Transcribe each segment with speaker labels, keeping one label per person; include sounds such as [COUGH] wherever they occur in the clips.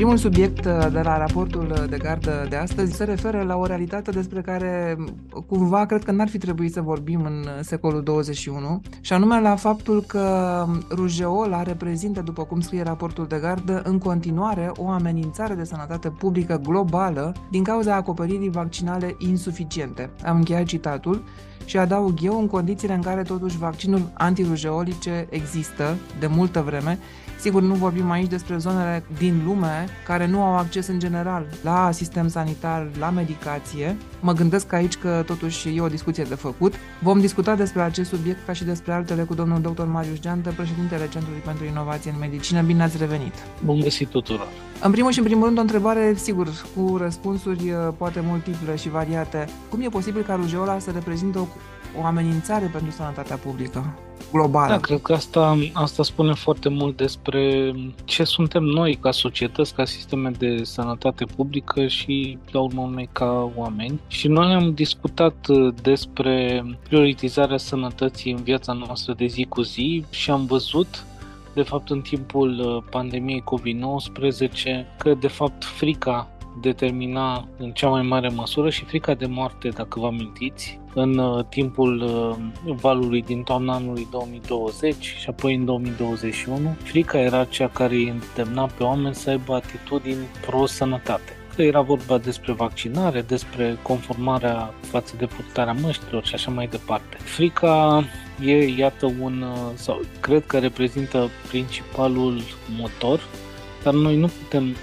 Speaker 1: Primul subiect uh, de la raportul de gardă de astăzi se referă la o realitate despre care cumva cred că n-ar fi trebuit să vorbim în secolul 21 și anume la faptul că rujeola reprezintă, după cum scrie raportul de gardă, în continuare o amenințare de sănătate publică globală din cauza acoperirii vaccinale insuficiente. Am încheiat citatul și adaug eu în condițiile în care totuși vaccinul antirujeolice există de multă vreme Sigur, nu vorbim aici despre zonele din lume care nu au acces în general la sistem sanitar, la medicație. Mă gândesc aici că totuși e o discuție de făcut. Vom discuta despre acest subiect ca și despre altele cu domnul dr. Marius Geantă, președintele Centrului pentru Inovație în Medicină. Bine ați revenit!
Speaker 2: Bun găsit tuturor!
Speaker 1: În primul și în primul rând o întrebare, sigur, cu răspunsuri uh, poate multiple și variate. Cum e posibil ca rujeola să reprezintă o, o amenințare pentru sănătatea publică? globală.
Speaker 2: Da, cred că asta, asta spune foarte mult despre ce suntem noi ca societăți, ca sisteme de sănătate publică și, la urmă urmei, ca oameni. Și noi am discutat uh, despre prioritizarea sănătății în viața noastră de zi cu zi și am văzut de fapt în timpul uh, pandemiei COVID-19 că de fapt frica determina în cea mai mare măsură și frica de moarte, dacă vă amintiți, în uh, timpul uh, valului din toamna anului 2020 și apoi în 2021. Frica era cea care îi îndemna pe oameni să aibă atitudini pro-sănătate că era vorba despre vaccinare, despre conformarea față de purtarea măștilor și așa mai departe. Frica e, iată, un, uh, sau cred că reprezintă principalul motor, dar noi nu putem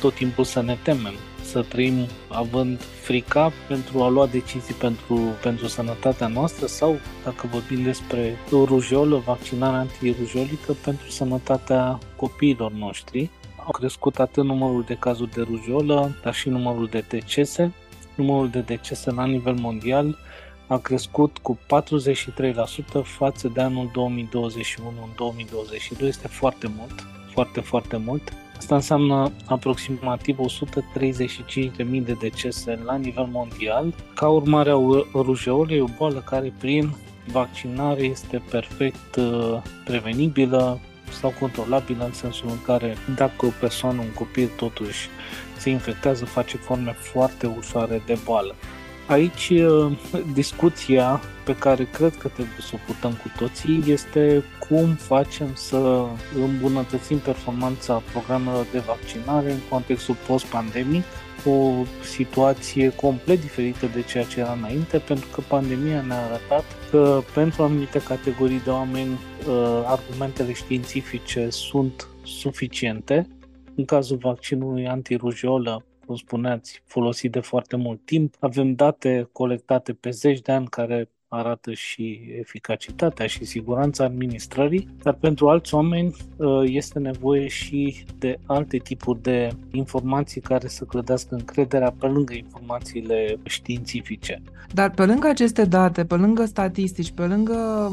Speaker 2: tot timpul să ne temem, să trăim având frica pentru a lua decizii pentru, pentru sănătatea noastră sau, dacă vorbim despre rujolă, vaccinarea antirujolică pentru sănătatea copiilor noștri. Au crescut atât numărul de cazuri de rujolă, dar și numărul de decese. Numărul de decese la nivel mondial a crescut cu 43% față de anul 2021 în 2022. Este foarte mult, foarte, foarte mult. Asta înseamnă aproximativ 135.000 de decese la nivel mondial. Ca urmare a rujeolei, o boală care prin vaccinare este perfect uh, prevenibilă sau controlabilă în sensul în care dacă o persoană, un copil totuși se infectează, face forme foarte ușoare de boală. Aici uh, discuția pe care cred că trebuie să o purtăm cu toții este cum facem să îmbunătățim performanța programelor de vaccinare în contextul post-pandemic, o situație complet diferită de ceea ce era înainte, pentru că pandemia ne-a arătat că pentru anumite categorii de oameni uh, argumentele științifice sunt suficiente. În cazul vaccinului antirujolă, cum spuneați, folosit de foarte mult timp. Avem date colectate pe zeci de ani care arată și eficacitatea și siguranța administrării, dar pentru alți oameni uh, este nevoie și de alte tipuri de informații care să clădească încrederea pe lângă informațiile științifice.
Speaker 1: Dar pe lângă aceste date, pe lângă statistici, pe lângă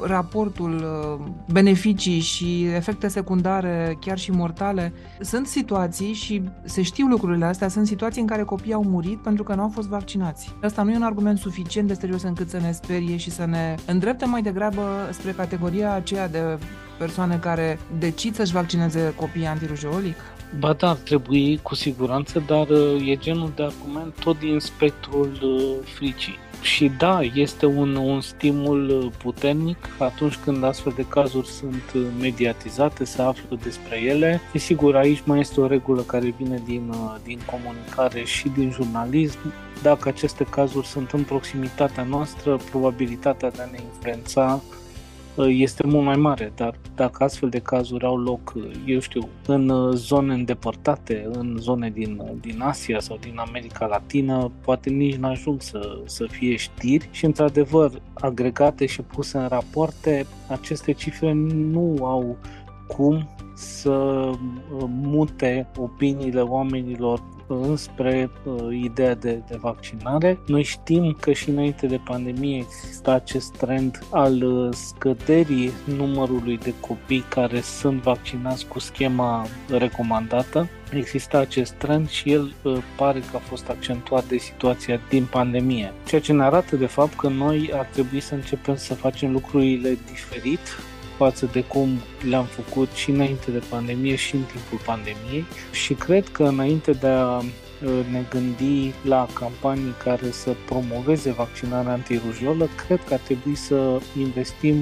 Speaker 1: raportul uh, beneficii și efecte secundare, chiar și mortale, sunt situații și se știu lucrurile astea, sunt situații în care copiii au murit pentru că nu au fost vaccinați. Asta nu e un argument suficient de serios încât să ne sperie și să ne îndrepte mai degrabă spre categoria aceea de persoane care decid să-și vaccineze copiii antirujeolic?
Speaker 2: Ba da, ar trebui cu siguranță, dar uh, e genul de argument tot din spectrul uh, fricii. Și da, este un, un stimul puternic atunci când astfel de cazuri sunt mediatizate, se află despre ele. Desigur, aici mai este o regulă care vine din, din comunicare și din jurnalism. Dacă aceste cazuri sunt în proximitatea noastră, probabilitatea de a ne influența Uh, este mult mai mare, dar dacă astfel de cazuri au loc, uh, eu știu, în uh, zone îndepărtate, în zone din, din Asia sau din America Latină, poate nici n-ajung să, să fie știri și, într-adevăr, agregate și puse în rapoarte, aceste cifre nu au cum să mute opiniile oamenilor înspre uh, ideea de, de vaccinare. Noi știm că și înainte de pandemie exista acest trend al uh, scăderii numărului de copii care sunt vaccinați cu schema recomandată. Exista acest trend și el uh, pare că a fost accentuat de situația din pandemie. Ceea ce ne arată de fapt că noi ar trebui să începem să facem lucrurile diferit față de cum le-am făcut și înainte de pandemie și în timpul pandemiei. Și cred că înainte de a ne gândi la campanii care să promoveze vaccinarea antirujolă, cred că ar trebui să investim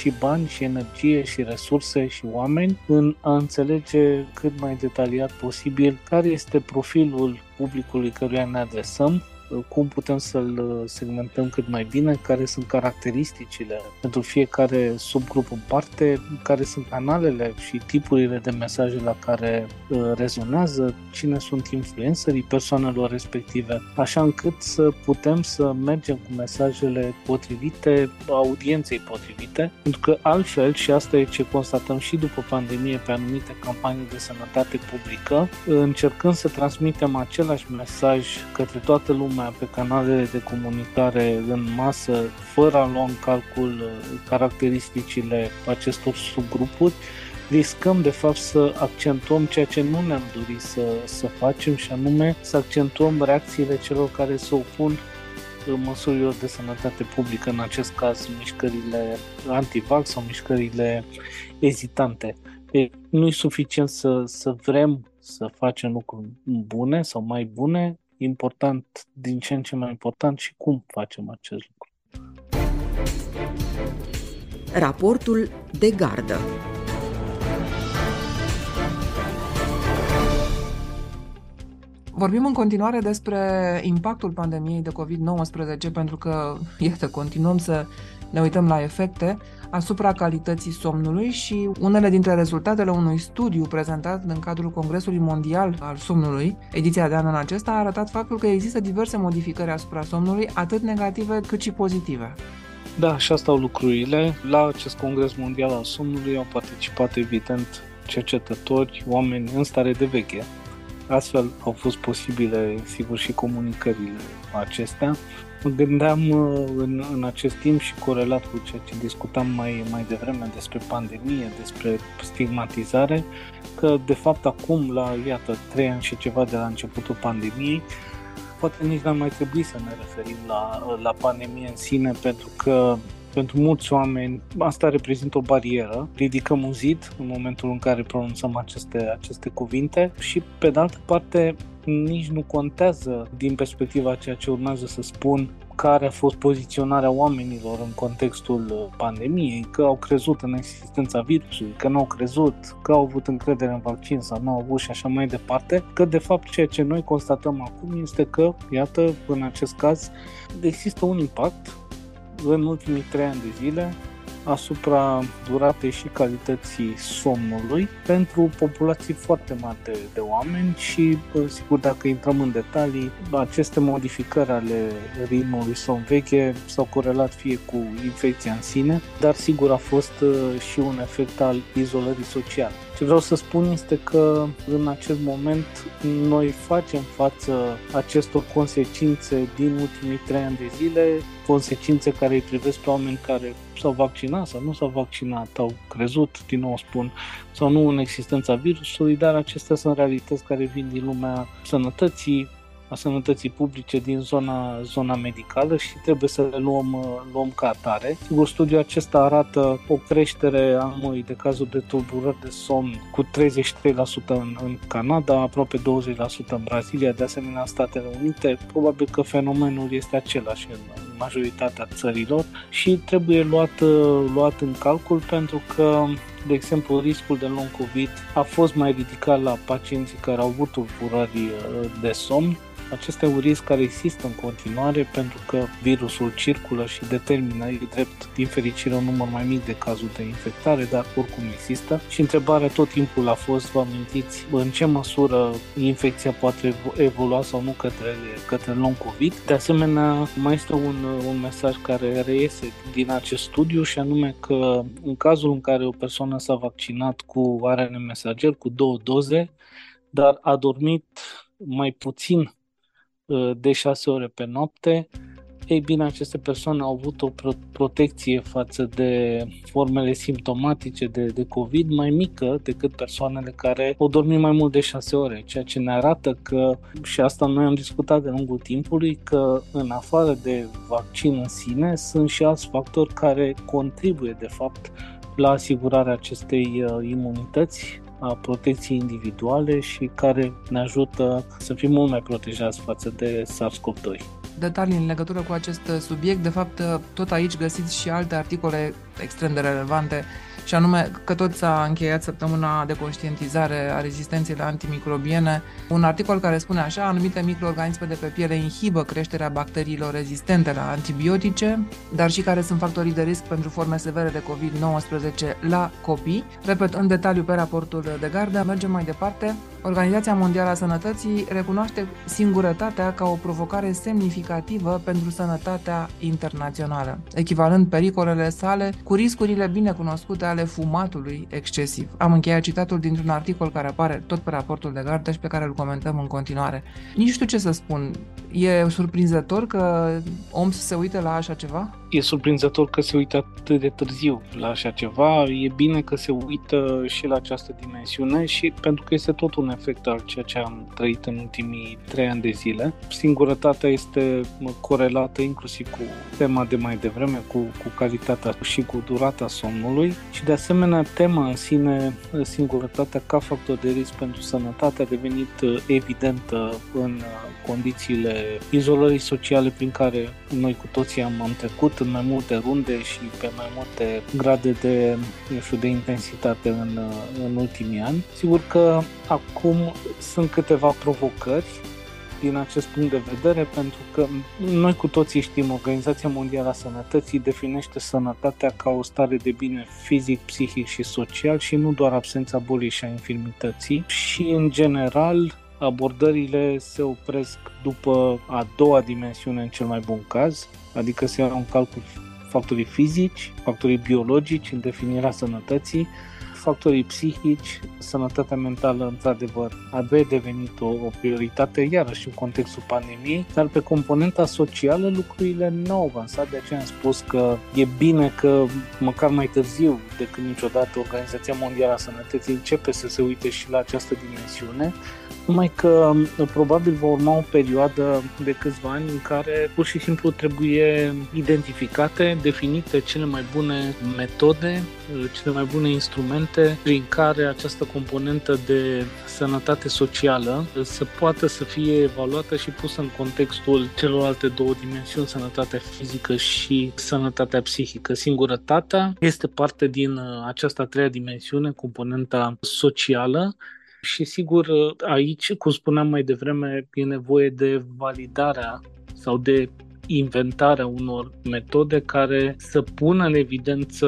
Speaker 2: și bani, și energie, și resurse, și oameni în a înțelege cât mai detaliat posibil care este profilul publicului căruia ne adresăm, cum putem să-l uh, segmentăm cât mai bine, care sunt caracteristicile pentru fiecare subgrup în parte, care sunt canalele și tipurile de mesaje la care uh, rezonează, cine sunt influencerii persoanelor respective, așa încât să putem să mergem cu mesajele potrivite audienței potrivite, pentru că altfel, și asta e ce constatăm și după pandemie pe anumite campanii de sănătate publică, încercând să transmitem același mesaj către toată lumea lumea pe canalele de comunicare în masă, fără a lua în calcul uh, caracteristicile acestor subgrupuri, riscăm de fapt să accentuăm ceea ce nu ne-am dorit să, să facem și anume să accentuăm reacțiile celor care se opun măsurilor de sănătate publică, în acest caz mișcările antivax sau mișcările ezitante. nu e suficient să, să vrem să facem lucruri bune sau mai bune, important, din ce în ce mai important și cum facem acest lucru.
Speaker 3: Raportul de gardă
Speaker 1: Vorbim în continuare despre impactul pandemiei de COVID-19 pentru că, iată, continuăm să ne uităm la efecte asupra calității somnului și unele dintre rezultatele unui studiu prezentat în cadrul Congresului Mondial al Somnului, ediția de anul acesta, a arătat faptul că există diverse modificări asupra somnului, atât negative cât și pozitive.
Speaker 2: Da, așa stau lucrurile. La acest Congres Mondial al Somnului au participat, evident, cercetători, oameni în stare de veche. Astfel au fost posibile, sigur, și comunicările acestea. Mă gândeam uh, în, în acest timp și corelat cu ceea ce discutam mai, mai devreme despre pandemie, despre stigmatizare, că de fapt acum, la iată, trei ani și ceva de la începutul pandemiei, poate nici n-ar mai trebui să ne referim la, la pandemie în sine, pentru că pentru mulți oameni asta reprezintă o barieră. Ridicăm un zid în momentul în care pronunțăm aceste, aceste cuvinte și, pe de altă parte, nici nu contează din perspectiva ceea ce urmează să spun care a fost poziționarea oamenilor în contextul pandemiei, că au crezut în existența virusului, că nu au crezut, că au avut încredere în vaccin sau nu au avut și așa mai departe, că de fapt ceea ce noi constatăm acum este că, iată, în acest caz, există un impact în ultimii trei ani de zile asupra duratei și calității somnului pentru populații foarte mari de, de oameni și, sigur, dacă intrăm în detalii, aceste modificări ale ritmului somn veche s-au corelat fie cu infecția în sine, dar sigur a fost uh, și un efect al izolării sociale. Ce vreau să spun este că în acest moment noi facem față acestor consecințe din ultimii trei ani de zile, consecințe care îi privesc pe oameni care s-au vaccinat sau nu s-au vaccinat, au crezut, din nou spun, sau nu în existența virusului, dar acestea sunt realități care vin din lumea sănătății, a sănătății publice din zona, zona medicală și trebuie să le luăm, luăm ca atare. Sigur, studiul acesta arată o creștere a numărului de cazuri de tulburări de somn cu 33% în, în Canada, aproape 20% în Brazilia, de asemenea în Statele Unite. Probabil că fenomenul este același în majoritatea țărilor și trebuie luat, luat în calcul pentru că de exemplu, riscul de long COVID a fost mai ridicat la pacienții care au avut tulburări de somn acesta e un risc care există în continuare pentru că virusul circulă și determină e drept din fericire un număr mai mic de cazuri de infectare, dar oricum există. Și întrebarea tot timpul a fost, vă amintiți, în ce măsură infecția poate evolua sau nu către, către long COVID. De asemenea, mai este un, un mesaj care reiese din acest studiu și anume că în cazul în care o persoană s-a vaccinat cu ARN mesager, cu două doze, dar a dormit mai puțin Uh, de 6 ore pe noapte, ei bine, aceste persoane au avut o protecție față de formele simptomatice de, de COVID mai mică decât persoanele care au dormit mai mult de 6 ore, ceea ce ne arată că, și asta noi am discutat de lungul timpului, că în afară de vaccin în sine sunt și alți factori care contribuie de fapt la asigurarea acestei uh, imunități a protecției individuale și care ne ajută să fim mult mai protejați față de SARS-CoV-2
Speaker 1: detalii în legătură cu acest subiect. De fapt, tot aici găsiți și alte articole extrem de relevante și anume că tot s-a încheiat săptămâna de conștientizare a rezistenței la antimicrobiene. Un articol care spune așa, anumite microorganisme de pe piele inhibă creșterea bacteriilor rezistente la antibiotice, dar și care sunt factorii de risc pentru forme severe de COVID-19 la copii. Repet, în detaliu pe raportul de gardă, mergem mai departe. Organizația Mondială a Sănătății recunoaște singurătatea ca o provocare semnificativă pentru sănătatea internațională, echivalând pericolele sale cu riscurile binecunoscute ale fumatului excesiv. Am încheiat citatul dintr-un articol care apare tot pe raportul de gardă și pe care îl comentăm în continuare. Nici știu ce să spun. E surprinzător că om să se uite la așa ceva?
Speaker 2: E surprinzător că se uită atât de târziu la așa ceva. E bine că se uită și la această dimensiune și pentru că este tot un efect al ceea ce am trăit în ultimii trei ani de zile. Singurătatea este corelată inclusiv cu tema de mai devreme, cu, cu calitatea și cu durata somnului și de asemenea tema în sine, singurătatea ca factor de risc pentru sănătate a devenit uh, evidentă în uh, condițiile izolării sociale prin care noi cu toții am, am trecut în mai multe runde și pe mai multe grade de, eu știu, de intensitate în, uh, în ultimii ani. Sigur că acum sunt câteva provocări din acest punct de vedere, pentru că noi cu toții știm, Organizația Mondială a Sănătății definește sănătatea ca o stare de bine fizic, psihic și social și nu doar absența bolii și a infirmității și, în general, abordările se opresc după a doua dimensiune în cel mai bun caz, adică se iau în calcul factorii fizici, factorii biologici în definirea sănătății, factorii psihici, sănătatea mentală, într-adevăr, a devenit o, o prioritate, iarăși în contextul pandemiei, dar pe componenta socială lucrurile nu au avansat, de aceea am spus că e bine că măcar mai târziu decât niciodată Organizația Mondială a Sănătății începe să se uite și la această dimensiune, numai că probabil va urma o perioadă de câțiva ani în care pur și simplu trebuie identificate, definite cele mai bune metode, cele mai bune instrumente prin care această componentă de sănătate socială să poată să fie evaluată și pusă în contextul celorlalte două dimensiuni, sănătatea fizică și sănătatea psihică. Singurătatea este parte din această a treia dimensiune, componenta socială, și sigur, aici, cum spuneam mai devreme, e nevoie de validarea sau de inventarea unor metode care să pună în evidență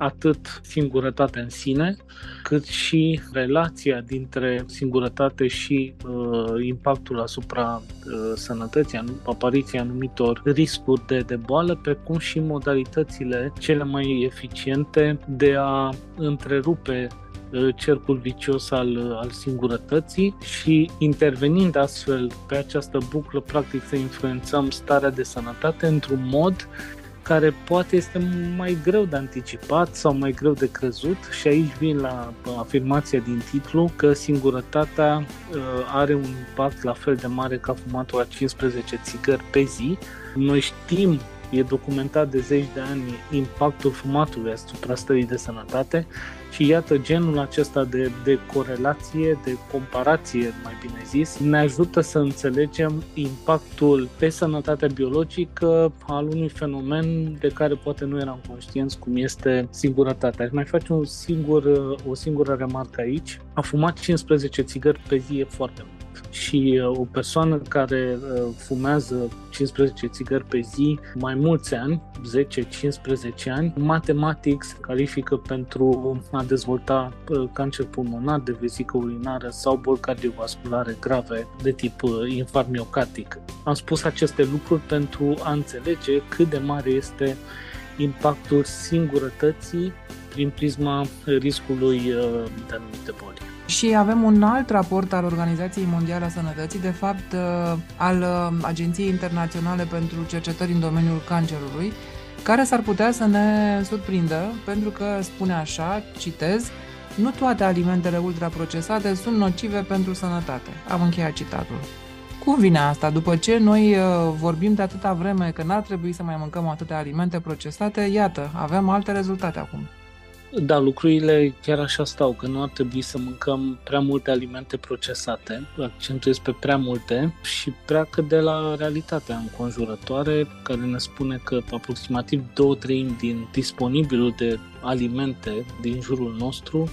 Speaker 2: atât singurătatea în sine, cât și relația dintre singurătate și uh, impactul asupra uh, sănătății, apariția anumitor riscuri de, de boală, precum și modalitățile cele mai eficiente de a întrerupe Uh, cercul vicios al, uh, al singurătății și intervenind astfel pe această buclă, practic să influențăm starea de sănătate într-un mod care poate este mai greu de anticipat sau mai greu de crezut și aici vin la afirmația din titlu că singurătatea uh, are un impact la fel de mare ca fumatul la 15 țigări pe zi. Noi știm e documentat de zeci de ani impactul fumatului asupra stării de sănătate și iată genul acesta de, de corelație, de comparație, mai bine zis, ne ajută să înțelegem impactul pe sănătatea biologică al unui fenomen de care poate nu eram conștienți cum este singurătatea. Aș mai face un singur, o singură remarcă aici. A fumat 15 țigări pe zi e foarte mult și uh, o persoană care uh, fumează 15 țigări pe zi mai mulți ani, 10-15 ani, matematic se califică pentru a dezvolta uh, cancer pulmonar de vezică urinară sau boli cardiovasculare grave de tip infarct miocardic. Am spus aceste lucruri pentru a înțelege cât de mare este impactul singurătății prin prisma riscului de anumite boli.
Speaker 1: Și avem un alt raport al Organizației Mondiale a Sănătății, de fapt uh, al uh, Agenției Internaționale pentru Cercetări în domeniul cancerului, care s-ar putea să ne surprindă, pentru că spune așa, citez, nu toate alimentele ultraprocesate sunt nocive pentru sănătate. Am încheiat citatul. Cum vine asta? După ce noi uh, vorbim de atâta vreme că n-ar trebui să mai mâncăm atâtea alimente procesate, iată, avem alte rezultate acum.
Speaker 2: Da, lucrurile chiar așa stau, că nu ar trebui să mâncăm prea multe alimente procesate, accentuez pe prea multe și pleacă de la realitatea înconjurătoare, care ne spune că aproximativ două treimi din disponibilul de alimente din jurul nostru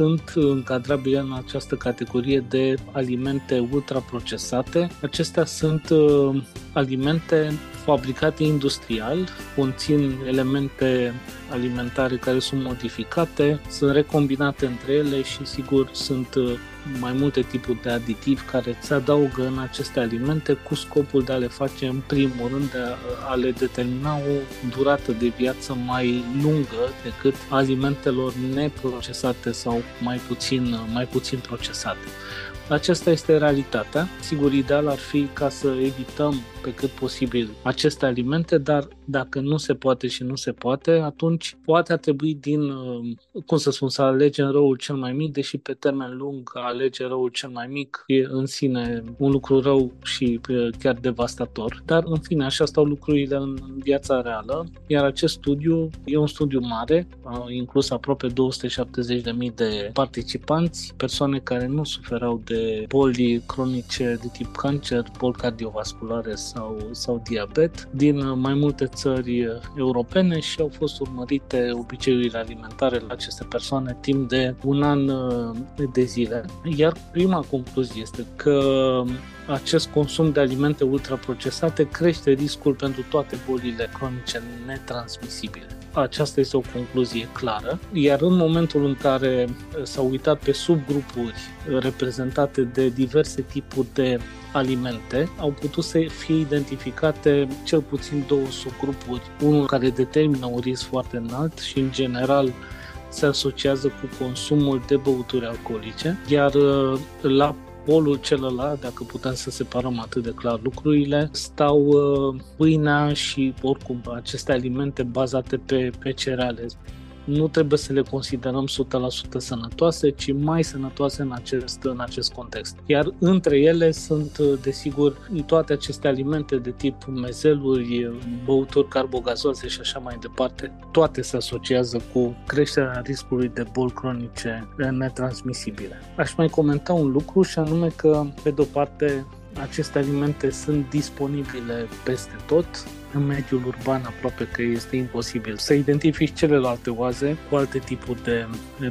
Speaker 2: sunt încadrabile în această categorie de alimente ultraprocesate. Acestea sunt uh, alimente fabricate industrial, conțin elemente alimentare care sunt modificate, sunt recombinate între ele și sigur sunt uh, mai multe tipuri de aditivi care se adaugă în aceste alimente cu scopul de a le face în primul rând de a, a le determina o durată de viață mai lungă decât alimentelor neprocesate sau mai puțin, mai puțin procesate. Aceasta este realitatea. Sigur, ideal ar fi ca să evităm pe cât posibil aceste alimente, dar dacă nu se poate și nu se poate, atunci poate a trebui din, uh, cum să spun, să alegem răul cel mai mic, deși pe termen lung a alege răul cel mai mic e în sine un lucru rău și uh, chiar devastator. Dar, în fine, așa stau lucrurile în viața reală, iar acest studiu e un studiu mare, a inclus aproape 270.000 de participanți, persoane care nu suferau de boli cronice de tip cancer, boli cardiovasculare sau, sau diabet din mai multe țări europene și au fost urmărite obiceiurile alimentare la aceste persoane timp de un an uh, de zile. Iar prima concluzie este că acest consum de alimente ultraprocesate crește riscul pentru toate bolile cronice netransmisibile. Aceasta este o concluzie clară, iar în momentul în care s-au uitat pe subgrupuri reprezentate de diverse tipuri de alimente, au putut să fie identificate cel puțin două subgrupuri, unul care determină un risc foarte înalt și în general se asociază cu consumul de băuturi alcoolice, iar la polul celălalt, dacă putem să separăm atât de clar lucrurile, stau uh, pâinea și oricum aceste alimente bazate pe, pe cereale nu trebuie să le considerăm 100% sănătoase, ci mai sănătoase în acest, în acest context. Iar între ele sunt, desigur, toate aceste alimente de tip mezeluri, băuturi carbogazoase și așa mai departe, toate se asociază cu creșterea riscului de boli cronice netransmisibile. Aș mai comenta un lucru și anume că, pe de-o parte, aceste alimente sunt disponibile peste tot, în mediul urban aproape că este imposibil să identifici celelalte oaze cu alte tipuri de,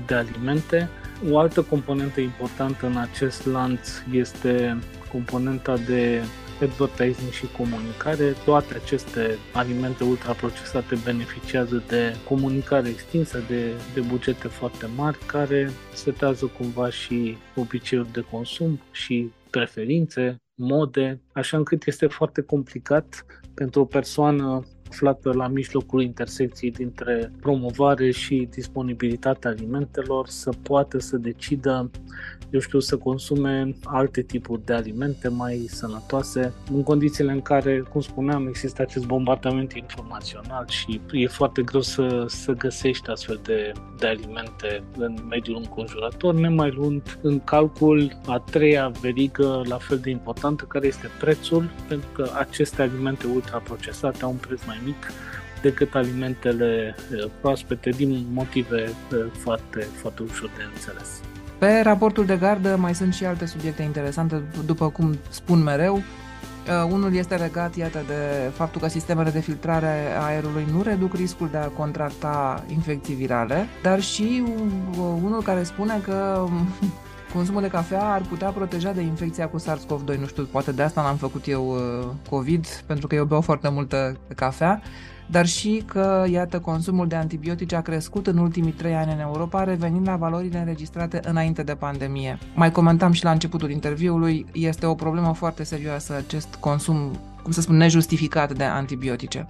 Speaker 2: de alimente. O altă componentă importantă în acest lanț este componenta de advertising și comunicare. Toate aceste alimente ultraprocesate beneficiază de comunicare extinsă, de, de bugete foarte mari, care setează cumva și obiceiuri de consum și preferințe, mode, așa încât este foarte complicat pentru o persoană aflată la mijlocul intersecției dintre promovare și disponibilitatea alimentelor să poată să decidă eu știu, să consume alte tipuri de alimente mai sănătoase, în condițiile în care, cum spuneam, există acest bombardament informațional și e foarte greu să, să găsești astfel de, de alimente în mediul înconjurător, nemai luând în calcul a treia verigă la fel de importantă, care este prețul, pentru că aceste alimente ultraprocesate au un preț mai mic decât alimentele eh, proaspete din motive eh, foarte, foarte ușor de înțeles.
Speaker 1: Pe raportul de gardă mai sunt și alte subiecte interesante, după cum spun mereu. Uh, unul este legat, iată, de faptul că sistemele de filtrare a aerului nu reduc riscul de a contracta infecții virale, dar și uh, unul care spune că [LAUGHS] consumul de cafea ar putea proteja de infecția cu SARS-CoV-2. Nu știu, poate de asta n-am făcut eu uh, COVID, pentru că eu beau foarte multă cafea dar și că, iată, consumul de antibiotice a crescut în ultimii trei ani în Europa, revenind la valorile înregistrate înainte de pandemie. Mai comentam și la începutul interviului, este o problemă foarte serioasă acest consum, cum să spun, nejustificat de antibiotice.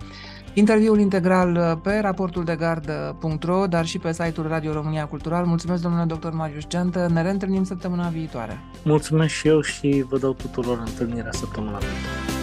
Speaker 1: Interviul integral pe raportul de gardă.ro, dar și pe site-ul Radio România Cultural. Mulțumesc, domnule doctor Marius Geantă. Ne reîntâlnim săptămâna viitoare.
Speaker 2: Mulțumesc și eu și vă dau tuturor întâlnirea săptămâna viitoare.